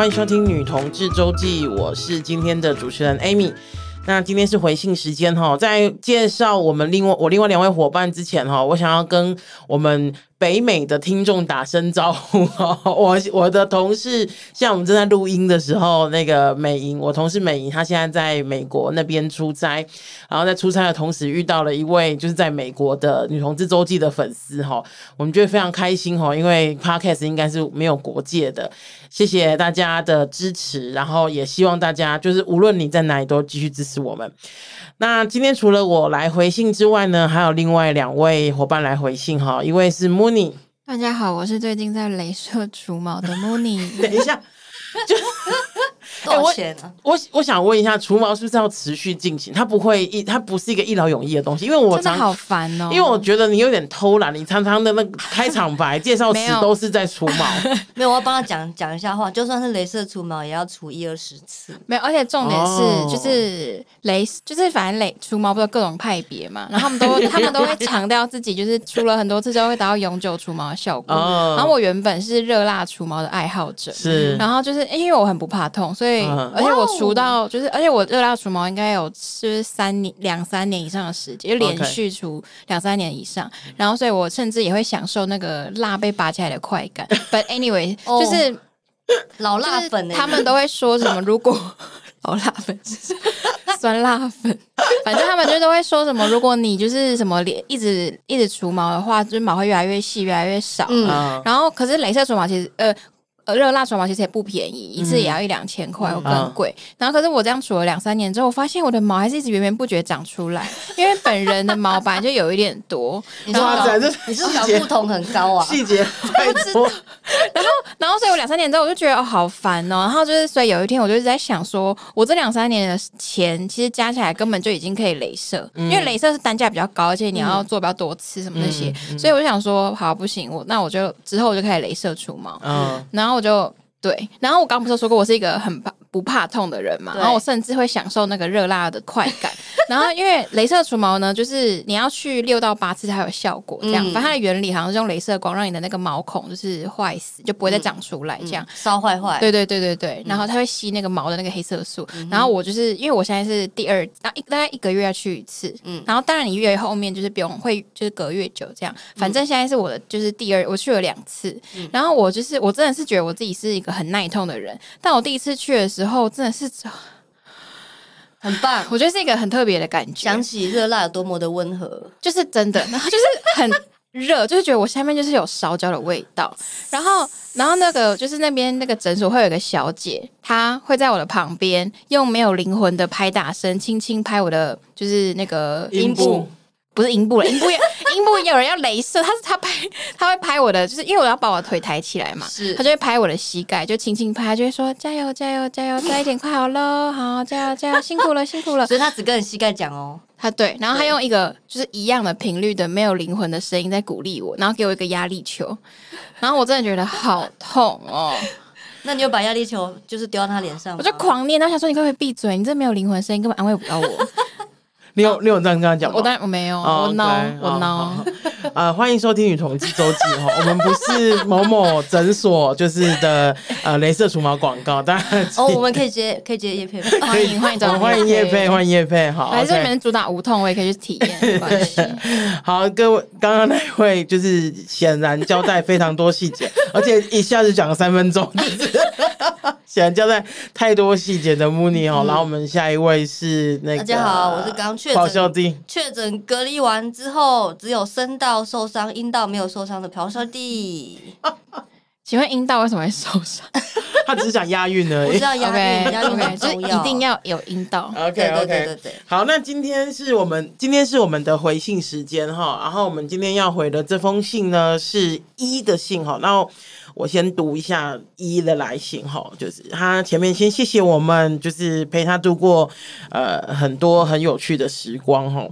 欢迎收听《女同志周记》，我是今天的主持人 Amy。那今天是回信时间哈，在介绍我们另外我另外两位伙伴之前哈，我想要跟我们。北美的听众打声招呼哦，我我的同事，像我们正在录音的时候，那个美莹，我同事美莹，她现在在美国那边出差，然后在出差的同时遇到了一位就是在美国的女同志周记的粉丝哈，我们觉得非常开心哈，因为 Podcast 应该是没有国界的，谢谢大家的支持，然后也希望大家就是无论你在哪里都继续支持我们。那今天除了我来回信之外呢，还有另外两位伙伴来回信哈，一位是 Mooney，大家好，我是最近在镭射除毛的 Mooney。等一下，就。多少钱呢？我我，我想问一下，除毛是不是要持续进行？它不会一，它不是一个一劳永逸的东西。因为我真的好烦哦，因为我觉得你有点偷懒，你常常的那个 开场白、介绍词都是在除毛。没有，我要帮他讲讲一下话。就算是镭射除毛，也要除一二十次。没有，而且重点是，哦、就是镭，就是反正镭除毛不是各种派别嘛，然后他们都他们都会强调自己就是除了很多次之后会达到永久除毛的效果。哦、然后我原本是热辣除毛的爱好者，是，然后就是因为我很不怕痛，所以。对，而且我除到就是，而且我热辣除毛应该有就是三年两三年以上的时间，就连续除两三年以上。然后，所以我甚至也会享受那个蜡被拔起来的快感。But anyway，、oh, 就是老辣粉，他们都会说什么？如果 老辣粉是酸辣粉，反正他们就都会说什么？如果你就是什么连一直一直除毛的话，就是毛会越来越细，越来越少。嗯，然后可是镭射除毛其实呃。热辣除毛其实也不便宜，一次也要一两千块，或更贵。然后，可是我这样除了两三年之后，我发现我的毛还是一直源源不绝长出来，因为本人的毛本来就有一点多。你说 你是小不同很高啊？细节太多。然后，然后，所以我两三年之后，我就觉得哦，好烦哦。然后就是，所以有一天，我就在想说，我这两三年的钱，其实加起来根本就已经可以镭射，因为镭射是单价比较高，而且你要做比较多次什么那些。所以我就想说，好不行，我那我就之后我就开始镭射除毛。嗯，然后我就对，然后我刚刚不是说过，我是一个很怕不怕痛的人嘛，然后我甚至会享受那个热辣的快感。然后因为镭射除毛呢，就是你要去六到八次才有效果，这样。反正它的原理好像是用镭射光让你的那个毛孔就是坏死，就不会再长出来，这样烧坏坏。对对对对对。然后它会吸那个毛的那个黑色素。然后我就是因为我现在是第二，大概一个月要去一次。嗯。然后当然你越后面就是不用会就是隔越久这样。反正现在是我的就是第二，我去了两次。然后我就是我真的是觉得我自己是一个很耐痛的人，但我第一次去的时候真的是。很棒，我觉得是一个很特别的感觉。想起热辣有多么的温和，就是真的，然 后就是很热，就是觉得我下面就是有烧焦的味道。然后，然后那个就是那边那个诊所会有一个小姐，她会在我的旁边用没有灵魂的拍打声，轻轻拍我的就是那个阴部。不是阴部了，阴部也 阴部也有人要镭射，他是他拍，他会拍我的，就是因为我要把我的腿抬起来嘛，是，他就会拍我的膝盖，就轻轻拍，就会说加油加油加油，再一点快好喽，好加油加油，辛苦了辛苦了。所以他只跟你膝盖讲哦，他对，然后他用一个就是一样的频率的没有灵魂的声音在鼓励我，然后给我一个压力球，然后我真的觉得好痛哦。那你就把压力球就是丢到他脸上，我就狂念，他想说你可不可以闭嘴？你这没有灵魂声音根本安慰不到我。你有你有这样跟他讲吗？我当然我没有，我孬我孬。呃，欢迎收听女同志周记哈，我们不是某某诊所就是的呃镭射除毛广告，当然哦，我们可以直接可以直接叶配，欢迎欢迎欢迎叶配欢迎叶配，好，还是你们主打无痛，我也可以去体验。好，各位刚刚那位就是显然交代非常多细节，而且一下子讲了三分钟。显 然交代太多细节的 Mooney 哦，然后我们下一位是那个，大家好，我是刚确诊确诊隔离完之后，只有声道受伤，阴道没有受伤的咆哮帝。请问阴道为什么会受伤？他只是想押韵而已。我知道押韵，押韵很重，一定要有阴道。OK OK 对对对。好，那今天是我们今天是我们的回信时间哈，然后我们今天要回的这封信呢是一的信哈，然后。我先读一下一的来信哈，就是他前面先谢谢我们，就是陪他度过呃很多很有趣的时光哈。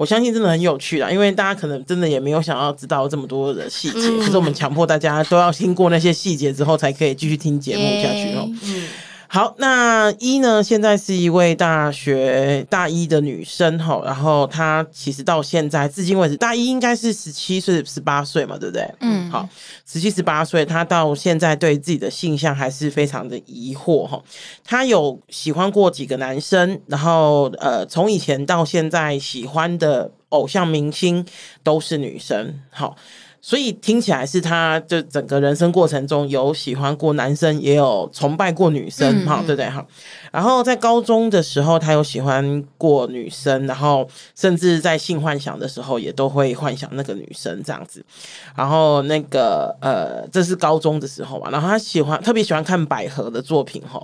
我相信真的很有趣啦，因为大家可能真的也没有想要知道这么多的细节，可是我们强迫大家都要听过那些细节之后，才可以继续听节目下去哦。嗯好，那一呢？现在是一位大学大一的女生哈，然后她其实到现在至今为止，大一应该是十七岁、十八岁嘛，对不对？嗯，好，十七、十八岁，她到现在对自己的性向还是非常的疑惑哈。她有喜欢过几个男生，然后呃，从以前到现在喜欢的偶像明星都是女生，好。所以听起来是他就整个人生过程中有喜欢过男生，也有崇拜过女生，哈、嗯，对不对？哈。然后在高中的时候，他有喜欢过女生，然后甚至在性幻想的时候，也都会幻想那个女生这样子。然后那个呃，这是高中的时候嘛。然后他喜欢特别喜欢看百合的作品，哈。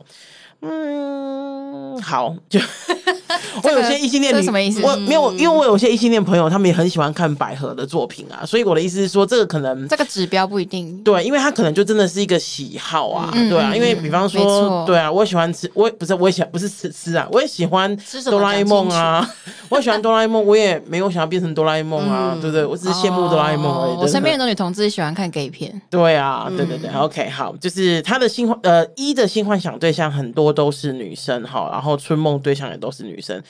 嗯，好，就 我有些异性恋，这个、什么意思？我没有，因为我有些异性恋朋友，他们也很喜欢看百合的作品啊。所以我的意思是说，这个可能这个指标不一定对，因为他可能就真的是一个喜好啊，嗯、对啊。因为比方说，对啊，我也喜欢吃，我也不是，我也喜欢不是吃吃啊，我也喜欢哆啦 A 梦啊，我也喜欢哆啦 A 梦，我也没有想要变成哆啦 A 梦啊，嗯、对不对？我只是羡慕哆啦 A 梦而已。哦、我身边很多女同志喜欢看 gay 片，对啊，对对对、嗯、，OK，好，就是他的性幻呃一的性幻想对象很多。都是女生哈，然后春梦对象也都是女生，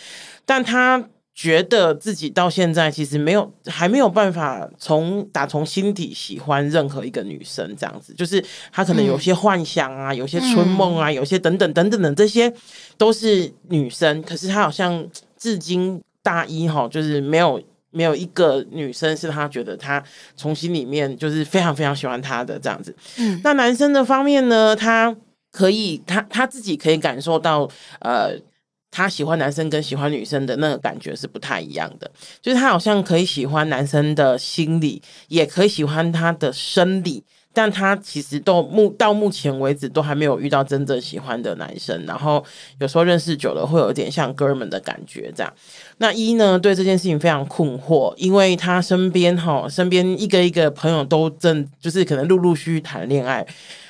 但他觉得自己到现在其实没有还没有办法从打从心底喜欢任何一个女生这样子，就是他可能有些幻想啊，嗯、有些春梦啊，有些等等等等等这些都是女生，可是他好像至今大一哈，就是没有没有一个女生是他觉得他从心里面就是非常非常喜欢他的这样子。嗯，那男生的方面呢，他。可以，他他自己可以感受到，呃，他喜欢男生跟喜欢女生的那个感觉是不太一样的。就是他好像可以喜欢男生的心理，也可以喜欢他的生理，但他其实都目到目前为止都还没有遇到真正喜欢的男生。然后有时候认识久了，会有点像哥们的感觉这样。那一呢，对这件事情非常困惑，因为他身边哈，身边一个一个朋友都正就是可能陆陆续续谈恋爱。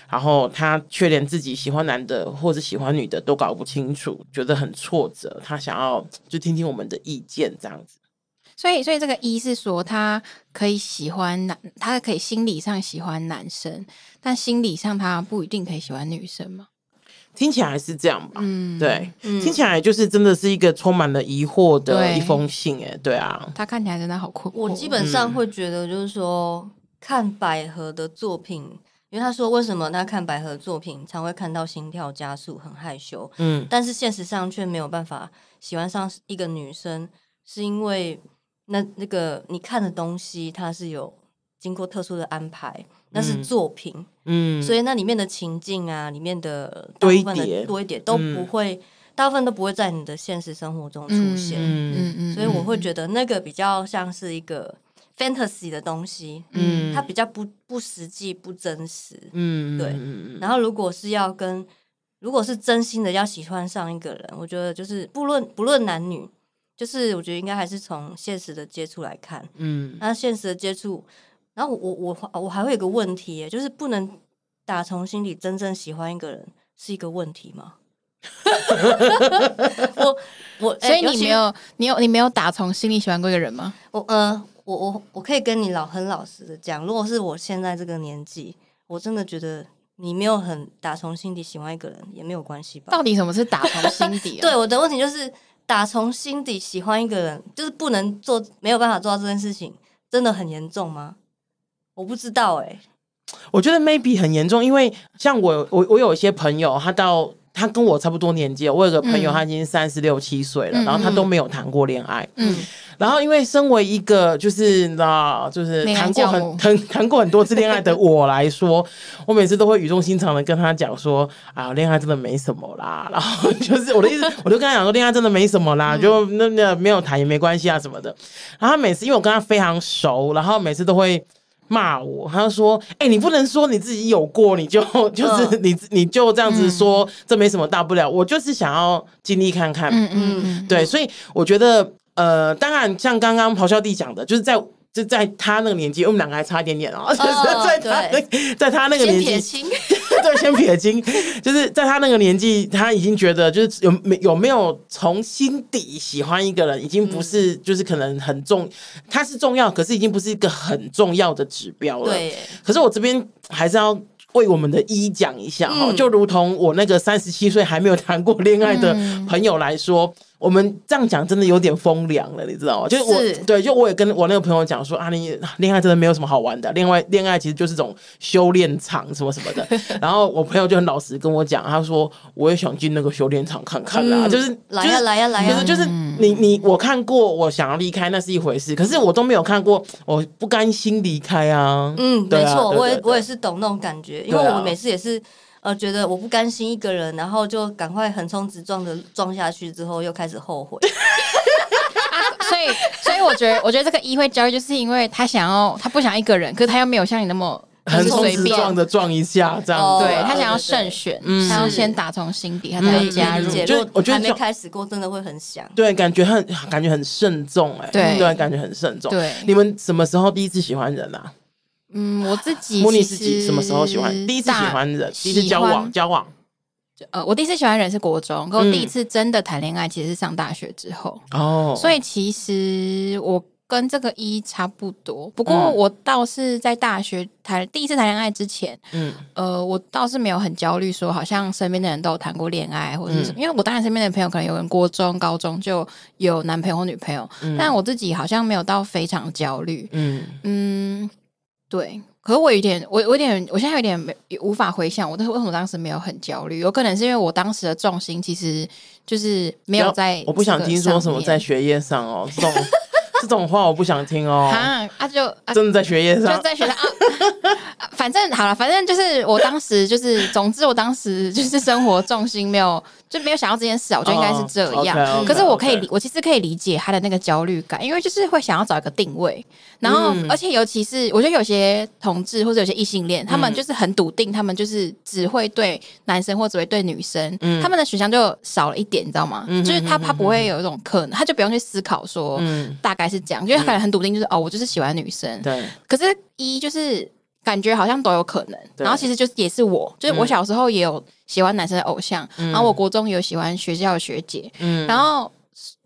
然后他却连自己喜欢男的或者喜欢女的都搞不清楚，觉得很挫折。他想要就听听我们的意见，这样子。所以，所以这个一是说他可以喜欢男，他可以心理上喜欢男生，但心理上他不一定可以喜欢女生吗？听起来是这样吧？嗯，对，嗯、听起来就是真的是一个充满了疑惑的一封信。哎，对啊，他看起来真的好困惑。我基本上会觉得，就是说、嗯、看百合的作品。因为他说，为什么他看百合作品常会看到心跳加速，很害羞？嗯，但是现实上却没有办法喜欢上一个女生，是因为那那个你看的东西，它是有经过特殊的安排，那是作品，嗯，所以那里面的情境啊，里面的大部分的多一点都不会，嗯、大部分都不会在你的现实生活中出现，嗯嗯嗯，所以我会觉得那个比较像是一个。Fantasy 的东西，嗯，它比较不不实际、不真实，嗯，对。然后，如果是要跟，如果是真心的要喜欢上一个人，我觉得就是不论不论男女，就是我觉得应该还是从现实的接触来看，嗯。那现实的接触，然后我我我还会有个问题，就是不能打从心里真正喜欢一个人，是一个问题吗？我我，所以你没有你有你没有打从心里喜欢过一个人吗？我呃。我我我可以跟你老很老实的讲，如果是我现在这个年纪，我真的觉得你没有很打从心底喜欢一个人也没有关系吧？到底什么是打从心底啊？对，我的问题就是打从心底喜欢一个人，就是不能做，没有办法做到这件事情，真的很严重吗？我不知道哎、欸，我觉得 maybe 很严重，因为像我我我有一些朋友，他到他跟我差不多年纪，我有个朋友他已经三十六七岁了，嗯、然后他都没有谈过恋爱，嗯。嗯然后，因为身为一个就是你知道，就是谈过很很 谈过很多次恋爱的我来说，我每次都会语重心长的跟他讲说：“啊，恋爱真的没什么啦。”然后就是我的意思，我就跟他讲说：“恋爱真的没什么啦，就那那没有谈也没关系啊什么的。”然后他每次因为我跟他非常熟，然后每次都会骂我，他就说：“哎，你不能说你自己有过，你就 就是你你就这样子说，这没什么大不了。我就是想要经历看看，嗯嗯，对，所以我觉得。”呃，当然，像刚刚咆哮帝讲的，就是在就在他那个年纪，我们两个还差一点点哦，就是在他那，在他那个年纪，对，先撇清，就是在他那个年纪，他已经觉得就是有没有没有从心底喜欢一个人，已经不是就是可能很重，他是重要，可是已经不是一个很重要的指标了。对，可是我这边还是要为我们的一讲一下哈，就如同我那个三十七岁还没有谈过恋爱的朋友来说。我们这样讲真的有点风凉了，你知道吗？就是我是对，就我也跟我那个朋友讲说啊，你恋爱真的没有什么好玩的，恋爱恋爱其实就是种修炼场什么什么的。然后我朋友就很老实跟我讲，他说我也想进那个修炼场看看啦，嗯、就是来呀来呀来呀，就是你你我看过，我想要离开那是一回事，可是我都没有看过，我不甘心离开啊。嗯，没错，我也我也是懂那种感觉，因为我们每次也是。呃，觉得我不甘心一个人，然后就赶快横冲直撞的撞下去，之后又开始后悔。啊、所以，所以我觉得，我觉得这个一会焦虑，就是因为他想要，他不想一个人，可是他又没有像你那么横冲直撞的撞一下这样子。哦、对他想要慎选，嗯，他要先打从心底，他才会加入。就我觉得还没开始过，真的会很想。对，感觉很感觉很慎重，哎，对，对，感觉很慎重。对，你们什么时候第一次喜欢人啊？嗯，我自己自己什么时候喜欢？第一次喜欢人，第一次交往交往。呃，我第一次喜欢人是国中，可我第一次真的谈恋爱其实是上大学之后。哦，所以其实我跟这个一差不多。不过我倒是在大学谈第一次谈恋爱之前，嗯，呃，我倒是没有很焦虑，说好像身边的人都有谈过恋爱或者是什么。因为我当然身边的朋友可能有人国中、高中就有男朋友或女朋友，但我自己好像没有到非常焦虑。嗯嗯。对，可是我有点，我我有点，我现在有点没无法回想，我为什么当时没有很焦虑？有可能是因为我当时的重心其实就是没有在。我不想听说什么在学业上哦，这种 这种话我不想听哦。啊啊就啊真的在学业上，就在学啊。反正好了，反正就是我当时就是，总之我当时就是生活重心没有。就没有想到这件事啊，我觉得应该是这样。Oh, okay, okay, 可是我可以理，我其实可以理解他的那个焦虑感，因为就是会想要找一个定位。然后，嗯、而且尤其是我觉得有些同志或者有些异性恋，他们就是很笃定，他们就是只会对男生或只会对女生，嗯、他们的选项就少了一点，你知道吗？嗯、就是他他不会有一种可能，他就不用去思考说大概是这样，因为他可能很笃定，就是哦，我就是喜欢女生。对。可是，一就是。感觉好像都有可能，对。然后其实就是也是我，就是我小时候也有喜欢男生的偶像，嗯、然后我国中也有喜欢学校的学姐，嗯，然后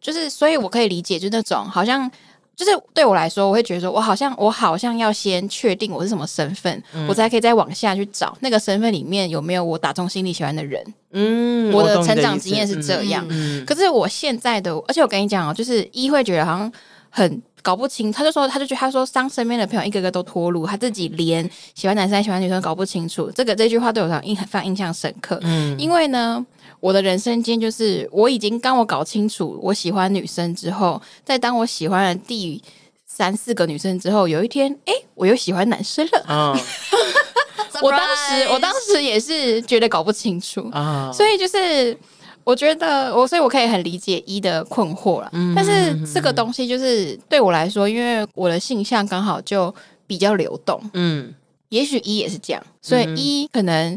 就是所以我可以理解，就那种好像就是对我来说，我会觉得说我好像我好像要先确定我是什么身份，嗯、我才可以再往下去找那个身份里面有没有我打中心里喜欢的人，嗯，我的成长经验是这样，嗯，可是我现在的，而且我跟你讲哦，就是一会觉得好像很。搞不清，他就说，他就觉得，他说，当身边的朋友一个个都脱路，他自己连喜欢男生还喜欢女生搞不清楚。这个这句话对我印非常印象深刻。嗯，因为呢，我的人生经验就是，我已经当我搞清楚我喜欢女生之后，在当我喜欢了第三四个女生之后，有一天，哎，我又喜欢男生了。啊，我当时我当时也是觉得搞不清楚啊，所以就是。我觉得我，所以我可以很理解一的困惑了。嗯、但是这个东西就是对我来说，因为我的性向刚好就比较流动。嗯，也许一也是这样，所以一可能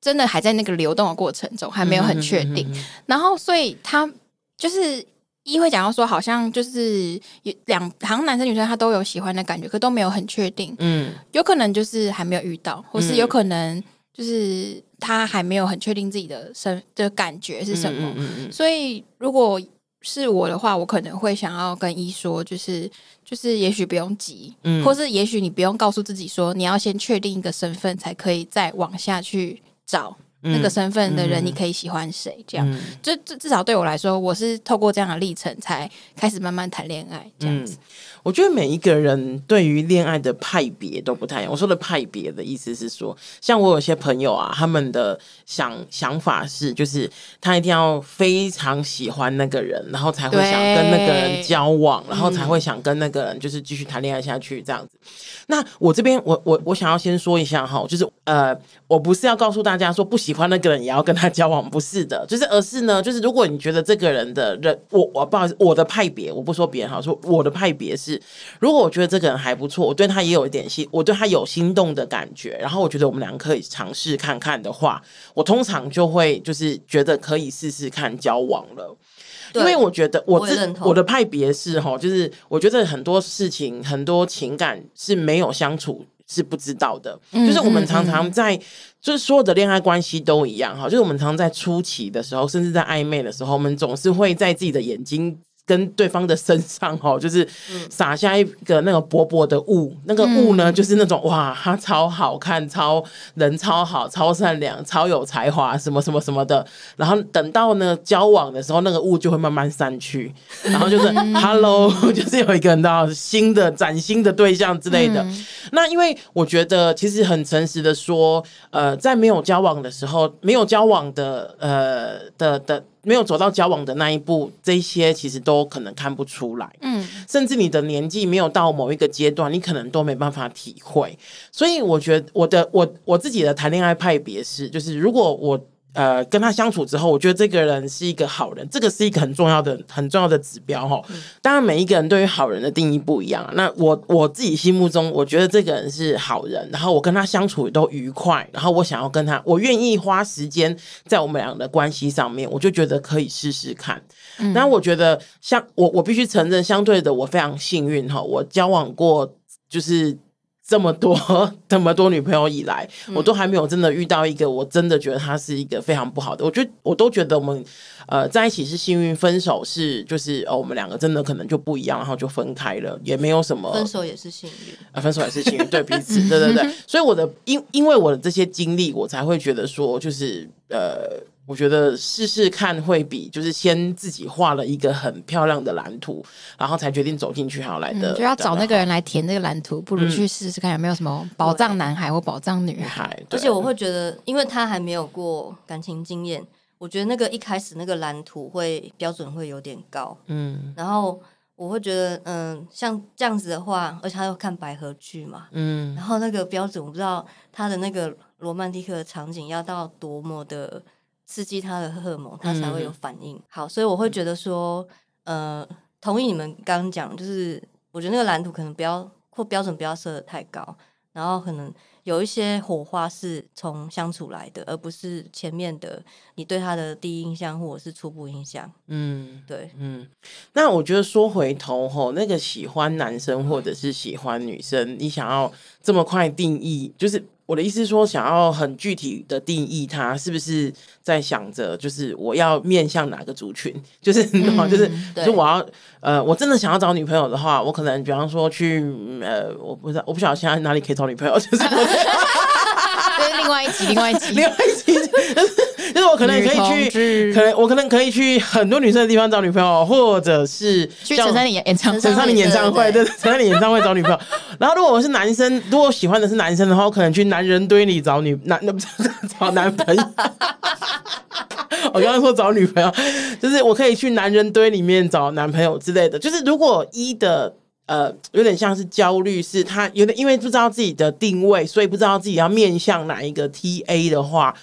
真的还在那个流动的过程中，还没有很确定。嗯、然后，所以他就是一会讲到说，好像就是有两，好像男生女生他都有喜欢的感觉，可都没有很确定。嗯，有可能就是还没有遇到，或是有可能。就是他还没有很确定自己的身的感觉是什么，嗯嗯嗯嗯，所以如果是我的话，我可能会想要跟一说，就是就是也许不用急，嗯，或是也许你不用告诉自己说你要先确定一个身份，才可以再往下去找。那个身份的人，你可以喜欢谁？这样，就至至少对我来说，我是透过这样的历程，才开始慢慢谈恋爱这样子。我觉得每一个人对于恋爱的派别都不太一样。我说的派别的意思是说，像我有些朋友啊，他们的想想法是，就是他一定要非常喜欢那个人，然后才会想跟那个人交往，然后才会想跟那个人就是继续谈恋爱下去这样子。那我这边，我我我想要先说一下哈，就是呃，我不是要告诉大家说不喜欢那个人也要跟他交往，不是的，就是而是呢，就是如果你觉得这个人的人，我我不好意思，我的派别，我不说别人哈，说我的派别是，如果我觉得这个人还不错，我对他也有一点心，我对他有心动的感觉，然后我觉得我们两个可以尝试看看的话，我通常就会就是觉得可以试试看交往了。因为我觉得我这我的派别是哈，就是我觉得很多事情很多情感是没有相处是不知道的，就是我们常常在就是所有的恋爱关系都一样哈，就是我们常常在初期的时候，甚至在暧昧的时候，我们总是会在自己的眼睛跟对方的身上哦，就是撒下一个那个薄薄的雾，那个雾呢，就是那种哇，他超好看，超人超好，超善良，超有才华，什么什么什么的。然后等到呢交往的时候，那个雾就会慢慢散去，然后就是 Hello，就是有一个人到新的崭新的对象之类的。那因为我觉得其实很诚实的说，呃，在没有交往的时候，没有交往的呃的的。没有走到交往的那一步，这些其实都可能看不出来。嗯，甚至你的年纪没有到某一个阶段，你可能都没办法体会。所以我觉得我的我我自己的谈恋爱派别是，就是如果我。呃，跟他相处之后，我觉得这个人是一个好人，这个是一个很重要的、很重要的指标哈。当然，每一个人对于好人的定义不一样。那我我自己心目中，我觉得这个人是好人，然后我跟他相处都愉快，然后我想要跟他，我愿意花时间在我们俩的关系上面，我就觉得可以试试看。那我觉得，像我，我必须承认，相对的，我非常幸运哈，我交往过就是。这么多 这么多女朋友以来，我都还没有真的遇到一个我真的觉得他是一个非常不好的。我觉得我都觉得我们呃在一起是幸运，分手是就是哦我们两个真的可能就不一样，然后就分开了，也没有什么。分手也是幸运啊，分手也是幸运，对彼此，对对对。所以我的因因为我的这些经历，我才会觉得说就是呃。我觉得试试看会比就是先自己画了一个很漂亮的蓝图，然后才决定走进去好来的，嗯。就要找那个人来填那个蓝图，不如去试试看有没有什么宝藏男孩或宝藏女孩。而且我会觉得，因为他还没有过感情经验，我觉得那个一开始那个蓝图会标准会有点高。嗯，然后我会觉得，嗯，像这样子的话，而且他又看百合剧嘛，嗯，然后那个标准我不知道他的那个罗曼蒂克的场景要到多么的。刺激他的荷尔蒙，他才会有反应。嗯、好，所以我会觉得说，呃，同意你们刚刚讲，就是我觉得那个蓝图可能不要或标准不要设的太高，然后可能有一些火花是从相处来的，而不是前面的你对他的第一印象或者是初步印象。嗯，对，嗯。那我觉得说回头吼，那个喜欢男生或者是喜欢女生，你想要这么快定义，就是。我的意思是说，想要很具体的定义他，是不是在想着，就是我要面向哪个族群？就是你懂吗？就是，就我要呃，我真的想要找女朋友的话，我可能比方说去呃，我不知道，我不晓得现在哪里可以找女朋友，就是。这是另外一集，另外一集，另外一集。就是我可能可以去，可能我可能可以去很多女生的地方找女朋友，或者是去陈珊妮演唱，陈珊妮演唱会，对，陈珊妮演唱会找女朋友。然后如果我是男生，如果喜欢的是男生的话，我可能去男人堆里找女男，那不是 找男朋友。我刚刚说找女朋友，就是我可以去男人堆里面找男朋友之类的。就是如果一的呃，有点像是焦虑，是他有点因为不知道自己的定位，所以不知道自己要面向哪一个 TA 的话。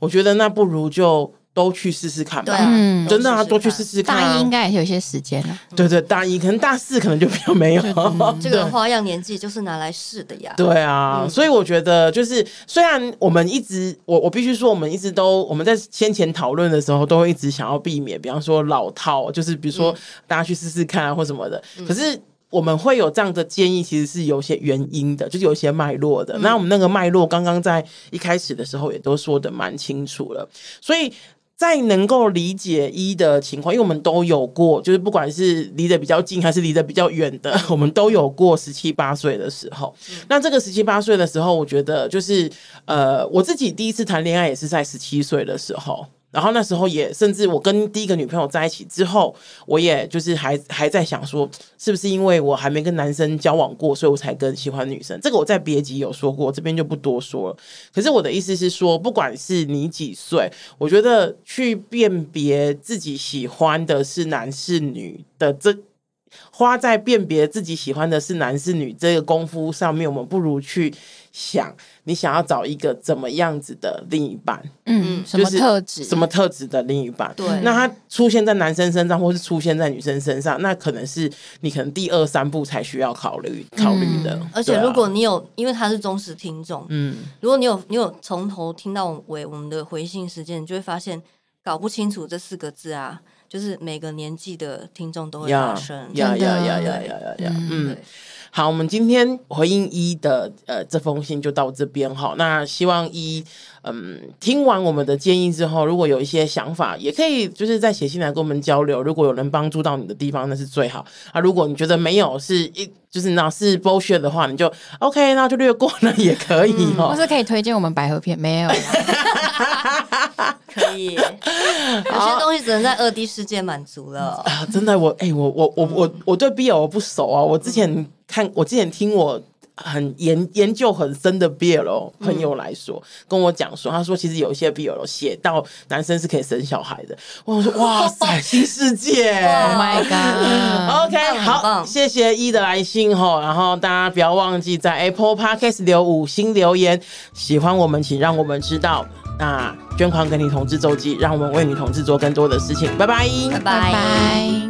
我觉得那不如就都去试试看吧。嗯，真的啊，多去试试看。大一应该也有些时间了。对对，大一可能大四可能就比较没有。这个花样年纪就是拿来试的呀。对啊，所以我觉得就是，虽然我们一直，我我必须说，我们一直都我们在先前讨论的时候，都会一直想要避免，比方说老套，就是比如说大家去试试看啊或什么的。可是。我们会有这样的建议，其实是有些原因的，就是有些脉络的。那我们那个脉络，刚刚在一开始的时候也都说的蛮清楚了。所以在能够理解一的情况，因为我们都有过，就是不管是离得比较近还是离得比较远的，我们都有过十七八岁的时候。那这个十七八岁的时候，我觉得就是呃，我自己第一次谈恋爱也是在十七岁的时候。然后那时候也，甚至我跟第一个女朋友在一起之后，我也就是还还在想说，是不是因为我还没跟男生交往过，所以我才更喜欢女生。这个我在别集有说过，这边就不多说了。可是我的意思是说，不管是你几岁，我觉得去辨别自己喜欢的是男是女的这。花在辨别自己喜欢的是男是女这个功夫上面，我们不如去想你想要找一个怎么样子的另一半，嗯，什么特质，什么特质的另一半？对，那他出现在男生身上，或是出现在女生身上，那可能是你可能第二三步才需要考虑考虑的。而且如果你有，因为他是忠实听众，嗯，如果你有你有从头听到尾我们的回信时间，你就会发现搞不清楚这四个字啊。就是每个年纪的听众都会发生，呀呀呀呀呀呀呀！嗯，好，我们今天回应一的呃这封信就到这边哈。那希望一嗯听完我们的建议之后，如果有一些想法，也可以就是在写信来跟我们交流。如果有能帮助到你的地方，那是最好啊。如果你觉得没有，是一就是那是 bullshit 的话，你就 OK，那就略过了 也可以哈。是可以推荐我们百合片，没有 以，有些东西只能在二 D 世界满足了啊！真的，我哎、欸，我我我我我对 BL 我不熟啊。我之前看，我之前听我很研研究很深的 BL 朋友来说，嗯、跟我讲说，他说其实有一些 BL 写到男生是可以生小孩的。我说 哇塞，新世界！Oh my god！OK，、okay, 好，谢谢一的来信哈。然后大家不要忘记在 Apple Podcast 留五星留言，喜欢我们请让我们知道。那捐款给女同志周记，让我们为女同志做更多的事情。拜拜，拜拜。